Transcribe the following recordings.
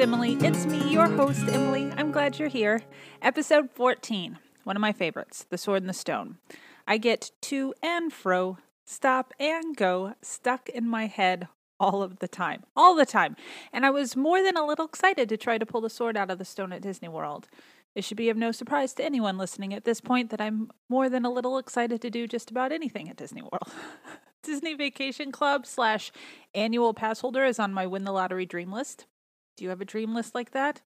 Emily. It's me, your host, Emily. I'm glad you're here. Episode 14, one of my favorites The Sword and the Stone. I get to and fro, stop and go, stuck in my head all of the time. All the time. And I was more than a little excited to try to pull the sword out of the stone at Disney World. It should be of no surprise to anyone listening at this point that I'm more than a little excited to do just about anything at Disney World. Disney Vacation Club slash annual pass holder is on my win the lottery dream list. Do you have a dream list like that?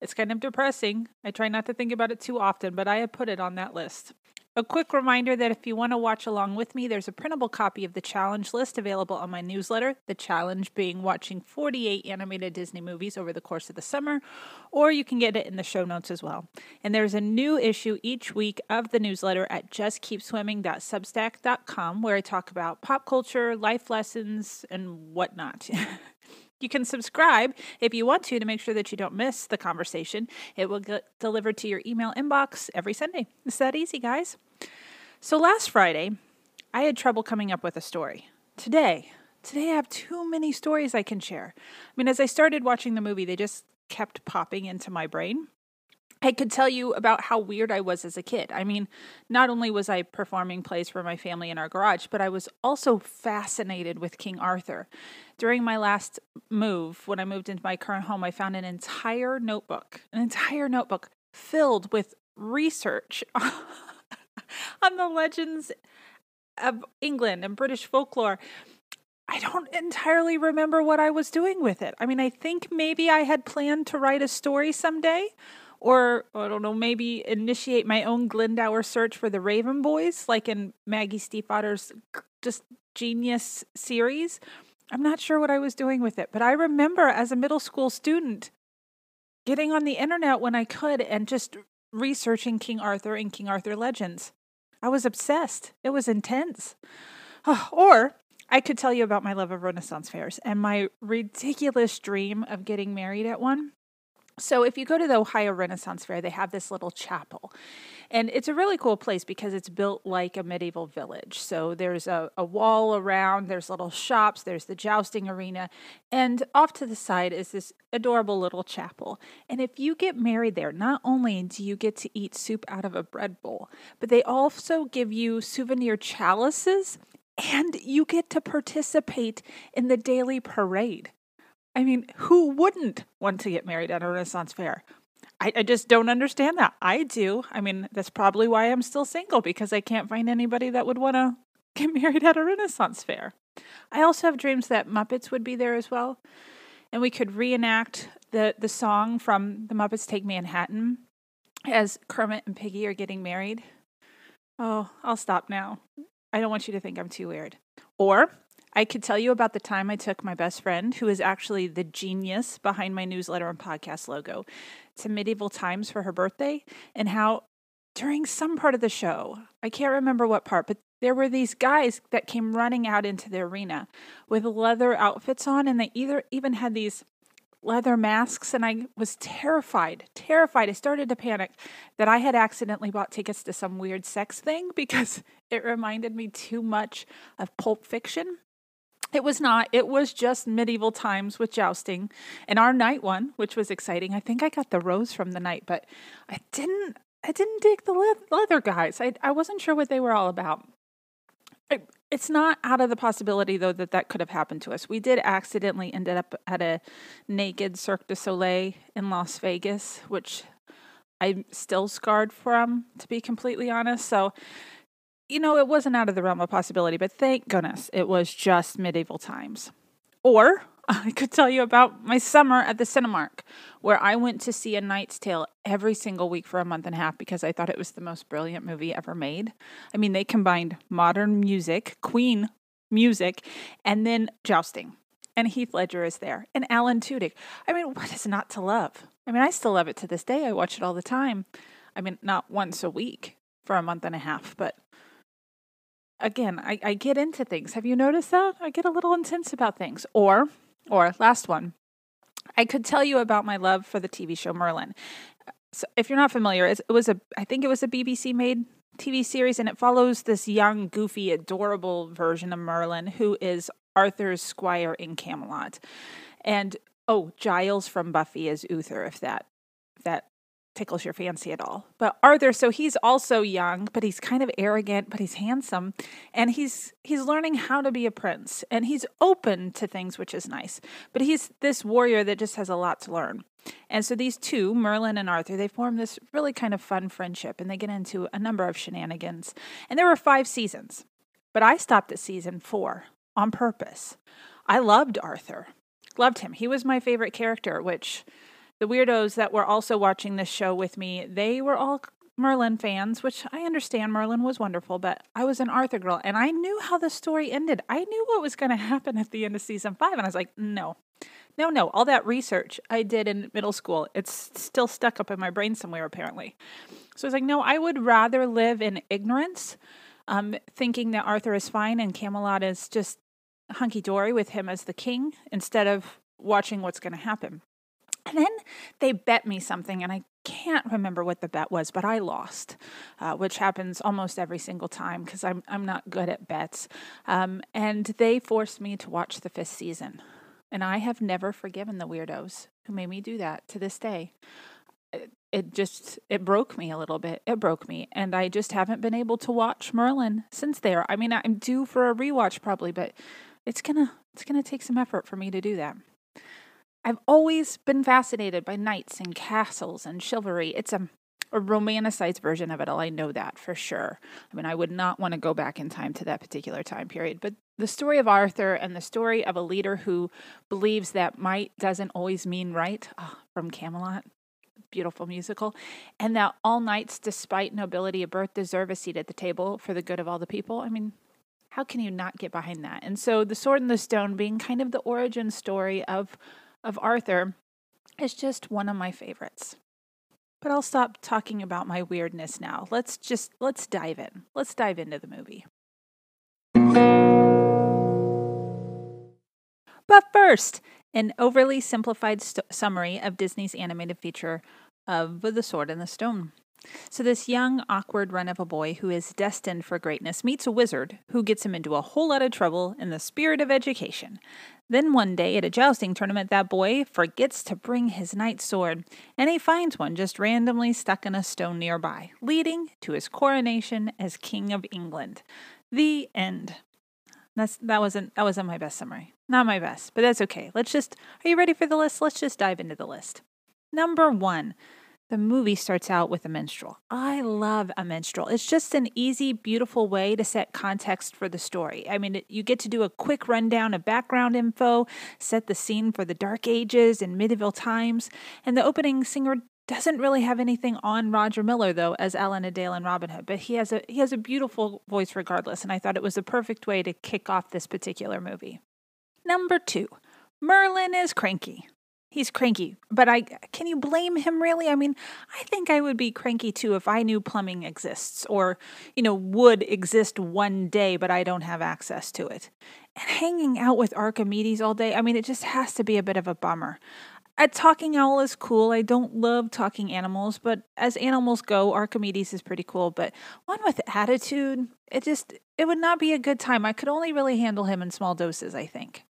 It's kind of depressing. I try not to think about it too often, but I have put it on that list. A quick reminder that if you want to watch along with me, there's a printable copy of the challenge list available on my newsletter. The challenge being watching 48 animated Disney movies over the course of the summer, or you can get it in the show notes as well. And there's a new issue each week of the newsletter at justkeepswimming.substack.com where I talk about pop culture, life lessons, and whatnot. You can subscribe if you want to to make sure that you don't miss the conversation. It will get delivered to your email inbox every Sunday. It's that easy, guys. So last Friday, I had trouble coming up with a story. Today, today I have too many stories I can share. I mean, as I started watching the movie, they just kept popping into my brain. I could tell you about how weird I was as a kid. I mean, not only was I performing plays for my family in our garage, but I was also fascinated with King Arthur. During my last move, when I moved into my current home, I found an entire notebook, an entire notebook filled with research on the legends of England and British folklore. I don't entirely remember what I was doing with it. I mean, I think maybe I had planned to write a story someday or I don't know, maybe initiate my own Glendower search for the Raven Boys, like in Maggie Stiefvater's just genius series. I'm not sure what I was doing with it, but I remember as a middle school student getting on the internet when I could and just researching King Arthur and King Arthur legends. I was obsessed. It was intense. Ah, or I could tell you about my love of Renaissance fairs and my ridiculous dream of getting married at one. So, if you go to the Ohio Renaissance Fair, they have this little chapel. And it's a really cool place because it's built like a medieval village. So, there's a, a wall around, there's little shops, there's the jousting arena. And off to the side is this adorable little chapel. And if you get married there, not only do you get to eat soup out of a bread bowl, but they also give you souvenir chalices and you get to participate in the daily parade. I mean, who wouldn't want to get married at a Renaissance fair? I, I, just don't understand that. I do. I mean, that's probably why I'm still single because I can't find anybody that would want to get married at a Renaissance fair. I also have dreams that Muppets would be there as well, and we could reenact the the song from the Muppets Take Manhattan as Kermit and Piggy are getting married. Oh, I'll stop now. I don't want you to think I'm too weird. Or I could tell you about the time I took my best friend, who is actually the genius behind my newsletter and podcast logo, to medieval times for her birthday, and how during some part of the show, I can't remember what part, but there were these guys that came running out into the arena with leather outfits on, and they either even had these leather masks and I was terrified, terrified. I started to panic that I had accidentally bought tickets to some weird sex thing because it reminded me too much of Pulp Fiction. It was not. It was just medieval times with jousting. And our knight won, which was exciting. I think I got the rose from the knight, but I didn't I didn't dig the leather guys. I I wasn't sure what they were all about. it's not out of the possibility though that that could have happened to us. We did accidentally ended up at a naked Cirque du Soleil in Las Vegas, which I'm still scarred from to be completely honest. So you know, it wasn't out of the realm of possibility, but thank goodness it was just medieval times. Or I could tell you about my summer at the Cinemark, where I went to see A Knight's Tale every single week for a month and a half because I thought it was the most brilliant movie ever made. I mean, they combined modern music, Queen music, and then jousting. And Heath Ledger is there, and Alan Tudyk. I mean, what is not to love? I mean, I still love it to this day. I watch it all the time. I mean, not once a week for a month and a half, but again, I, I get into things. Have you noticed that? I get a little intense about things. Or, or last one, I could tell you about my love for the TV show Merlin. So if you're not familiar, it was a, I think it was a BBC made TV series, and it follows this young, goofy, adorable version of Merlin who is Arthur's squire in Camelot. And Oh, Giles from Buffy is Uther, if that tickles your fancy at all. But Arthur, so he's also young, but he's kind of arrogant, but he's handsome, and he's he's learning how to be a prince, and he's open to things, which is nice. But he's this warrior that just has a lot to learn. And so these two, Merlin and Arthur, they form this really kind of fun friendship, and they get into a number of shenanigans. And there were five seasons, but I stopped at season four on purpose. I loved Arthur, loved him. He was my favorite character, which the weirdos that were also watching this show with me, they were all Merlin fans, which I understand Merlin was wonderful, but I was an Arthur girl and I knew how the story ended. I knew what was going to happen at the end of season five. And I was like, no, no, no. All that research I did in middle school, it's still stuck up in my brain somewhere, apparently. So I was like, no, I would rather live in ignorance, um, thinking that Arthur is fine and Camelot is just hunky dory with him as the king instead of watching what's going to happen. And then they bet me something, and I can't remember what the bet was, but I lost, uh, which happens almost every single time because I'm I'm not good at bets. Um, and they forced me to watch the fifth season, and I have never forgiven the weirdos who made me do that to this day. It, it just it broke me a little bit. It broke me, and I just haven't been able to watch Merlin since there. I mean, I'm due for a rewatch probably, but it's gonna it's gonna take some effort for me to do that. I've always been fascinated by knights and castles and chivalry. It's a, a romanticized version of it all. I know that for sure. I mean, I would not want to go back in time to that particular time period. But the story of Arthur and the story of a leader who believes that might doesn't always mean right oh, from Camelot. Beautiful musical. And that all knights, despite nobility of birth, deserve a seat at the table for the good of all the people. I mean, how can you not get behind that? And so, The Sword and the Stone being kind of the origin story of of Arthur is just one of my favorites. But I'll stop talking about my weirdness now. Let's just let's dive in. Let's dive into the movie. But first, an overly simplified st- summary of Disney's animated feature of The Sword and the Stone. So, this young, awkward run of a boy who is destined for greatness meets a wizard who gets him into a whole lot of trouble in the spirit of education. Then, one day at a jousting tournament, that boy forgets to bring his knight's sword, and he finds one just randomly stuck in a stone nearby, leading to his coronation as King of England. The end. That's that wasn't that wasn't my best summary. Not my best, but that's okay. Let's just are you ready for the list? Let's just dive into the list. Number one, the movie starts out with a minstrel. I love a minstrel. It's just an easy, beautiful way to set context for the story. I mean, you get to do a quick rundown of background info, set the scene for the Dark Ages and medieval times, and the opening singer doesn't really have anything on Roger Miller though as Alan-a-Dale and Robin Hood, but he has a he has a beautiful voice regardless, and I thought it was the perfect way to kick off this particular movie. Number 2. Merlin is cranky. He's cranky, but I can you blame him really? I mean, I think I would be cranky too if I knew plumbing exists or, you know, would exist one day but I don't have access to it. And hanging out with Archimedes all day, I mean, it just has to be a bit of a bummer. A talking owl is cool. I don't love talking animals, but as animals go, Archimedes is pretty cool, but one with attitude, it just it would not be a good time. I could only really handle him in small doses, I think.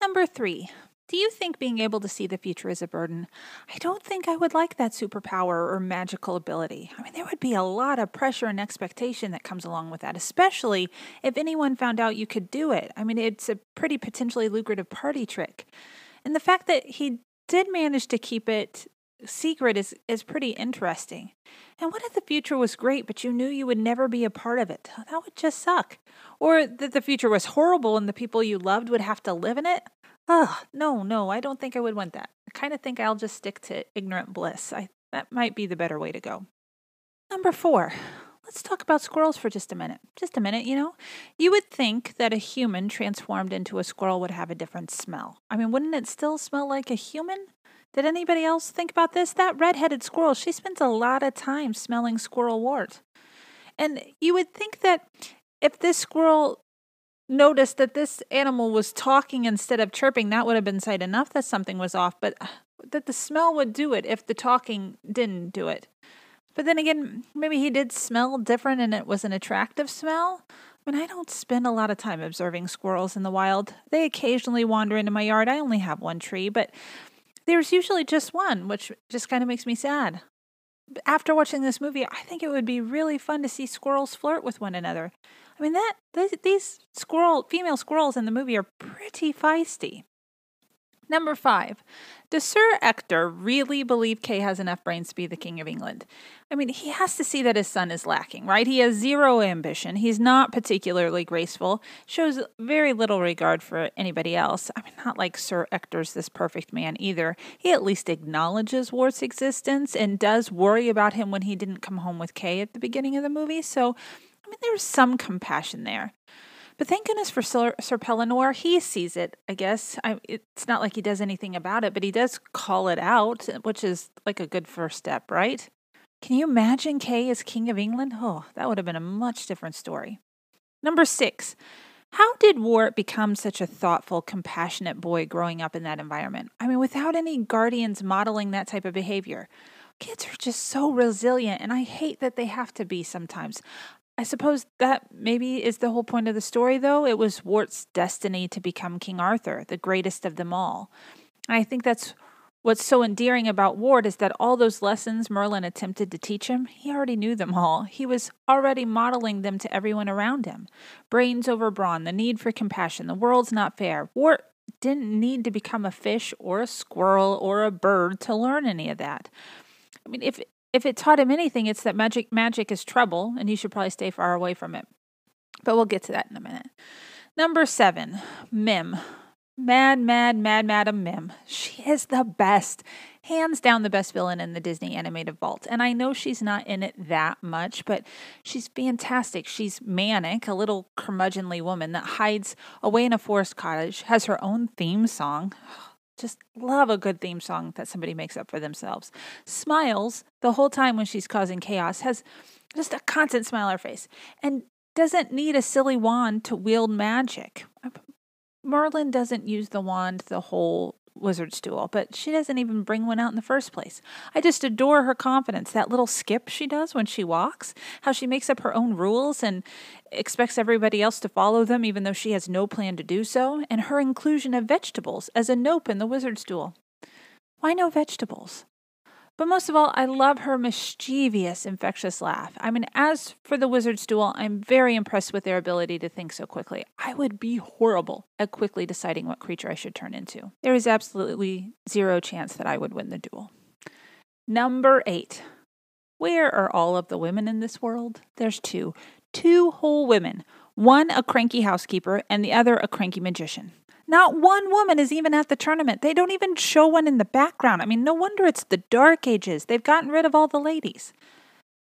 Number 3. Do you think being able to see the future is a burden? I don't think I would like that superpower or magical ability. I mean, there would be a lot of pressure and expectation that comes along with that, especially if anyone found out you could do it. I mean, it's a pretty potentially lucrative party trick. And the fact that he did manage to keep it secret is, is pretty interesting. And what if the future was great, but you knew you would never be a part of it? That would just suck. Or that the future was horrible and the people you loved would have to live in it? Oh, no, no, I don't think I would want that. I kind of think I'll just stick to ignorant bliss. I that might be the better way to go. Number 4. Let's talk about squirrels for just a minute. Just a minute, you know? You would think that a human transformed into a squirrel would have a different smell. I mean, wouldn't it still smell like a human? Did anybody else think about this? That red-headed squirrel, she spends a lot of time smelling squirrel wart. And you would think that if this squirrel noticed that this animal was talking instead of chirping, that would have been sight enough that something was off, but uh, that the smell would do it if the talking didn't do it. But then again, maybe he did smell different and it was an attractive smell. I mean, I don't spend a lot of time observing squirrels in the wild. They occasionally wander into my yard. I only have one tree, but there's usually just one, which just kind of makes me sad. After watching this movie, I think it would be really fun to see squirrels flirt with one another. I mean, that these squirrel female squirrels in the movie are pretty feisty. Number five, does Sir Ector really believe Kay has enough brains to be the King of England? I mean, he has to see that his son is lacking, right? He has zero ambition. He's not particularly graceful, shows very little regard for anybody else. I mean, not like Sir Ector's this perfect man either. He at least acknowledges Wart's existence and does worry about him when he didn't come home with Kay at the beginning of the movie. So, I mean, there's some compassion there. But thank goodness for Sir, Sir Pellinore. He sees it, I guess. I, it's not like he does anything about it, but he does call it out, which is like a good first step, right? Can you imagine Kay as King of England? Oh, that would have been a much different story. Number six, how did Wart become such a thoughtful, compassionate boy growing up in that environment? I mean, without any guardians modeling that type of behavior. Kids are just so resilient, and I hate that they have to be sometimes. I suppose that maybe is the whole point of the story, though. It was Wart's destiny to become King Arthur, the greatest of them all. And I think that's what's so endearing about Wart is that all those lessons Merlin attempted to teach him, he already knew them all. He was already modeling them to everyone around him. Brains over brawn, the need for compassion, the world's not fair. Wart didn't need to become a fish or a squirrel or a bird to learn any of that. I mean, if if it taught him anything, it's that magic magic is trouble, and you should probably stay far away from it. But we'll get to that in a minute. Number seven, Mim. Mad, mad, mad, Madam Mim. She is the best. Hands down the best villain in the Disney animated vault. And I know she's not in it that much, but she's fantastic. She's manic, a little curmudgeonly woman that hides away in a forest cottage, has her own theme song. Just love a good theme song that somebody makes up for themselves. Smiles the whole time when she's causing chaos, has just a constant smile on her face, and doesn't need a silly wand to wield magic. Merlin doesn't use the wand the whole wizard's duel, but she doesn't even bring one out in the first place. I just adore her confidence. That little skip she does when she walks, how she makes up her own rules and expects everybody else to follow them, even though she has no plan to do so, and her inclusion of vegetables as a nope in the wizard's duel. Why no vegetables? But most of all, I love her mischievous, infectious laugh. I mean, as for the wizard's duel, I'm very impressed with their ability to think so quickly. I would be horrible at quickly deciding what creature I should turn into. There is absolutely zero chance that I would win the duel. Number eight. Where are all of the women in this world? There's two. Two whole women. One a cranky housekeeper, and the other a cranky magician. Not one woman is even at the tournament. They don't even show one in the background. I mean, no wonder it's the Dark Ages. They've gotten rid of all the ladies.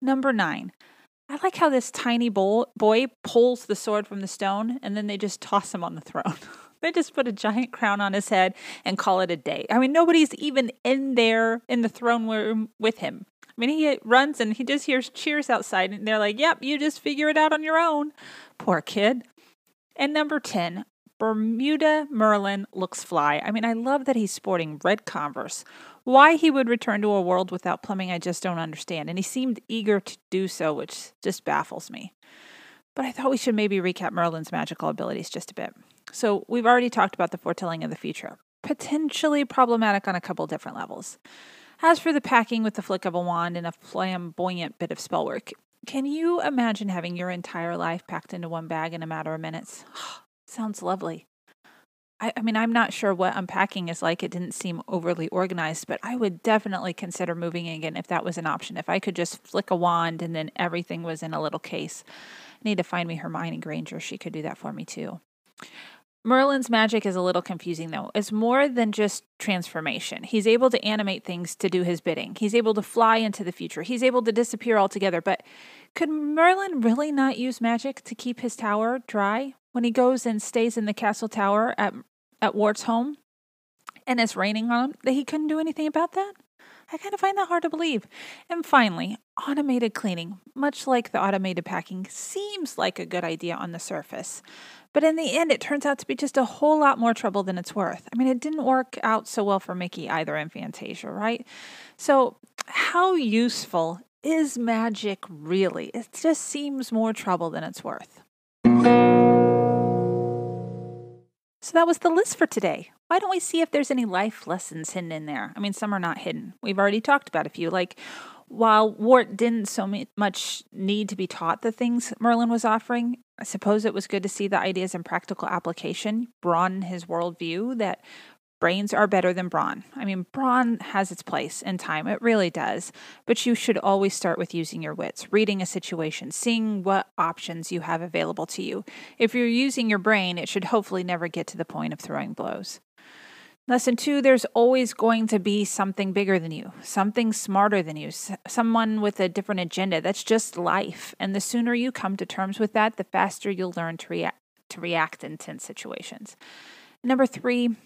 Number nine. I like how this tiny boy pulls the sword from the stone and then they just toss him on the throne. they just put a giant crown on his head and call it a day. I mean, nobody's even in there in the throne room with him. I mean, he runs and he just hears cheers outside, and they're like, Yep, you just figure it out on your own. Poor kid. And number 10, Bermuda Merlin looks fly. I mean, I love that he's sporting red Converse. Why he would return to a world without plumbing, I just don't understand. And he seemed eager to do so, which just baffles me. But I thought we should maybe recap Merlin's magical abilities just a bit. So, we've already talked about the foretelling of the future, potentially problematic on a couple different levels. As for the packing with the flick of a wand and a flamboyant bit of spellwork, can you imagine having your entire life packed into one bag in a matter of minutes? Sounds lovely. I, I mean, I'm not sure what unpacking is like. It didn't seem overly organized, but I would definitely consider moving again if that was an option. If I could just flick a wand and then everything was in a little case. I need to find me Hermione Granger. She could do that for me too. Merlin's magic is a little confusing though. It's more than just transformation. He's able to animate things to do his bidding. He's able to fly into the future. He's able to disappear altogether. But could Merlin really not use magic to keep his tower dry when he goes and stays in the castle tower at at Wart's home and it's raining on him that he couldn't do anything about that? I kind of find that hard to believe. And finally, automated cleaning, much like the automated packing, seems like a good idea on the surface. But in the end, it turns out to be just a whole lot more trouble than it's worth. I mean, it didn't work out so well for Mickey either in Fantasia, right? So, how useful is magic really? It just seems more trouble than it's worth. So that was the list for today. why don't we see if there's any life lessons hidden in there? I mean, some are not hidden. We've already talked about a few, like while Wart didn't so much need to be taught the things Merlin was offering, I suppose it was good to see the ideas in practical application, broaden his worldview that brains are better than brawn. I mean, brawn has its place in time, it really does. But you should always start with using your wits, reading a situation, seeing what options you have available to you. If you're using your brain, it should hopefully never get to the point of throwing blows. Lesson two, there's always going to be something bigger than you, something smarter than you, someone with a different agenda. That's just life. And the sooner you come to terms with that, the faster you'll learn to react to react in tense situations. Number three,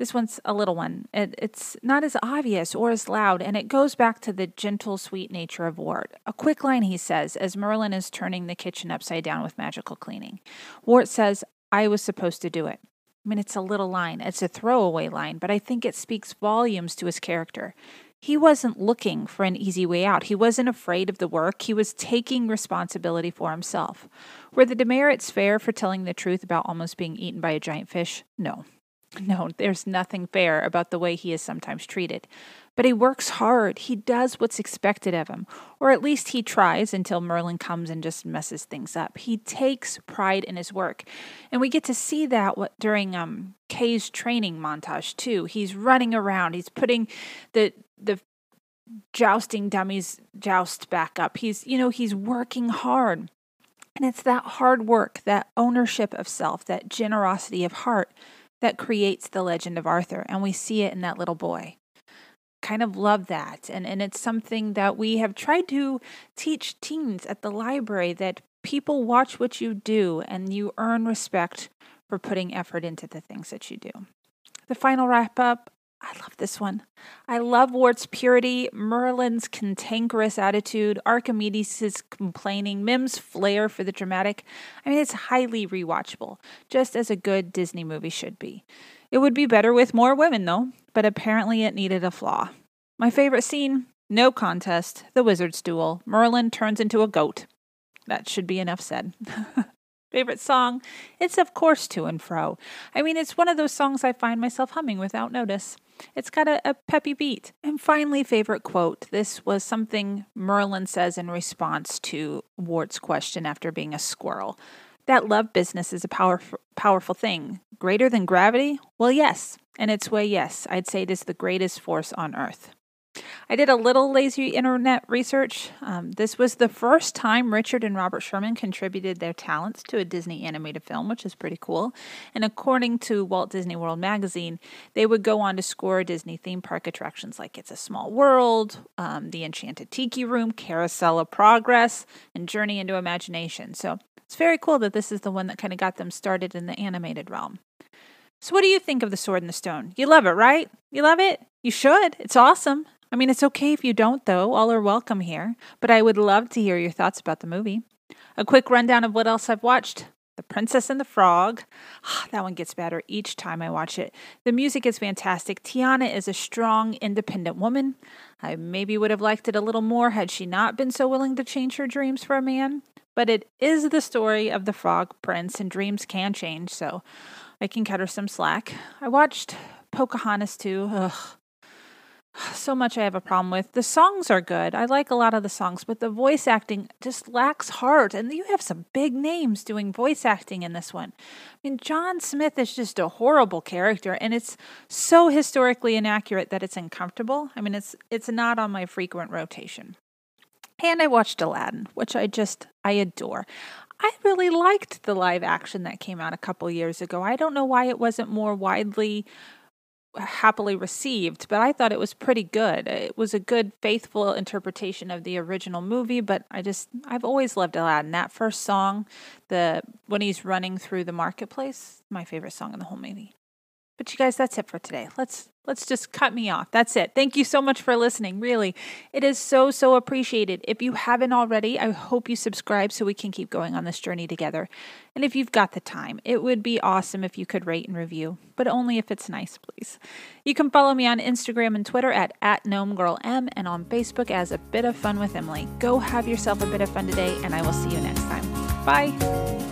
this one's a little one. It, it's not as obvious or as loud, and it goes back to the gentle, sweet nature of Wart. A quick line he says as Merlin is turning the kitchen upside down with magical cleaning. Wart says, I was supposed to do it. I mean, it's a little line, it's a throwaway line, but I think it speaks volumes to his character. He wasn't looking for an easy way out. He wasn't afraid of the work. He was taking responsibility for himself. Were the demerits fair for telling the truth about almost being eaten by a giant fish? No. No, there's nothing fair about the way he is sometimes treated. But he works hard. He does what's expected of him, or at least he tries until Merlin comes and just messes things up. He takes pride in his work. And we get to see that during um, Kay's training montage too. He's running around. He's putting the the jousting dummies joust back up. He's, you know, he's working hard. And it's that hard work, that ownership of self, that generosity of heart that creates the legend of Arthur. And we see it in that little boy. Kind of love that. And, and it's something that we have tried to teach teens at the library that people watch what you do and you earn respect for putting effort into the things that you do. The final wrap up I love this one. I love Wart's purity, Merlin's cantankerous attitude, Archimedes' complaining, Mim's flair for the dramatic. I mean, it's highly rewatchable, just as a good Disney movie should be. It would be better with more women, though, but apparently it needed a flaw. My favorite scene? No contest. The wizard's duel. Merlin turns into a goat. That should be enough said. Favorite song? It's, of course, To and Fro. I mean, it's one of those songs I find myself humming without notice. It's got a, a, peppy beat. And finally, favorite quote. This was something Merlin says in response to Wart's question after being a squirrel. That love business is a powerful, powerful thing. Greater than gravity? Well, yes. In its way, yes. I'd say it is the greatest force on earth. I did a little lazy internet research. Um, this was the first time Richard and Robert Sherman contributed their talents to a Disney animated film, which is pretty cool. And according to Walt Disney World magazine, they would go on to score Disney theme park attractions like It's a Small World, um, The Enchanted Tiki Room, Carousel of Progress, and Journey into Imagination. So it's very cool that this is the one that kind of got them started in the animated realm. So, what do you think of The Sword and the Stone? You love it, right? You love it? You should. It's awesome. I mean, it's okay if you don't, though. All are welcome here. But I would love to hear your thoughts about the movie. A quick rundown of what else I've watched. The Princess and the Frog. Ah, that one gets better each time I watch it. The music is fantastic. Tiana is a strong, independent woman. I maybe would have liked it a little more had she not been so willing to change her dreams for a man. But it is the story of the Frog Prince, and dreams can change, so I can cut her some slack. I watched Pocahontas too. Ugh so much I have a problem with. The songs are good. I like a lot of the songs, but the voice acting just lacks heart. And you have some big names doing voice acting in this one. I mean, John Smith is just a horrible character, and it's so historically inaccurate that it's uncomfortable. I mean, it's it's not on my frequent rotation. And I watched Aladdin, which I just I adore. I really liked the live action that came out a couple years ago. I don't know why it wasn't more widely happily received, but I thought it was pretty good. It was a good, faithful interpretation of the original movie. But I just, I've always loved Aladdin. That first song, the when he's running through the marketplace, my favorite song in the whole movie. But you guys, that's it for today. Let's let's just cut me off. That's it. Thank you so much for listening. Really, it is so so appreciated. If you haven't already, I hope you subscribe so we can keep going on this journey together. And if you've got the time, it would be awesome if you could rate and review, but only if it's nice, please. You can follow me on Instagram and Twitter at at GnomeGirlM and on Facebook as a bit of fun with Emily. Go have yourself a bit of fun today, and I will see you next time. Bye.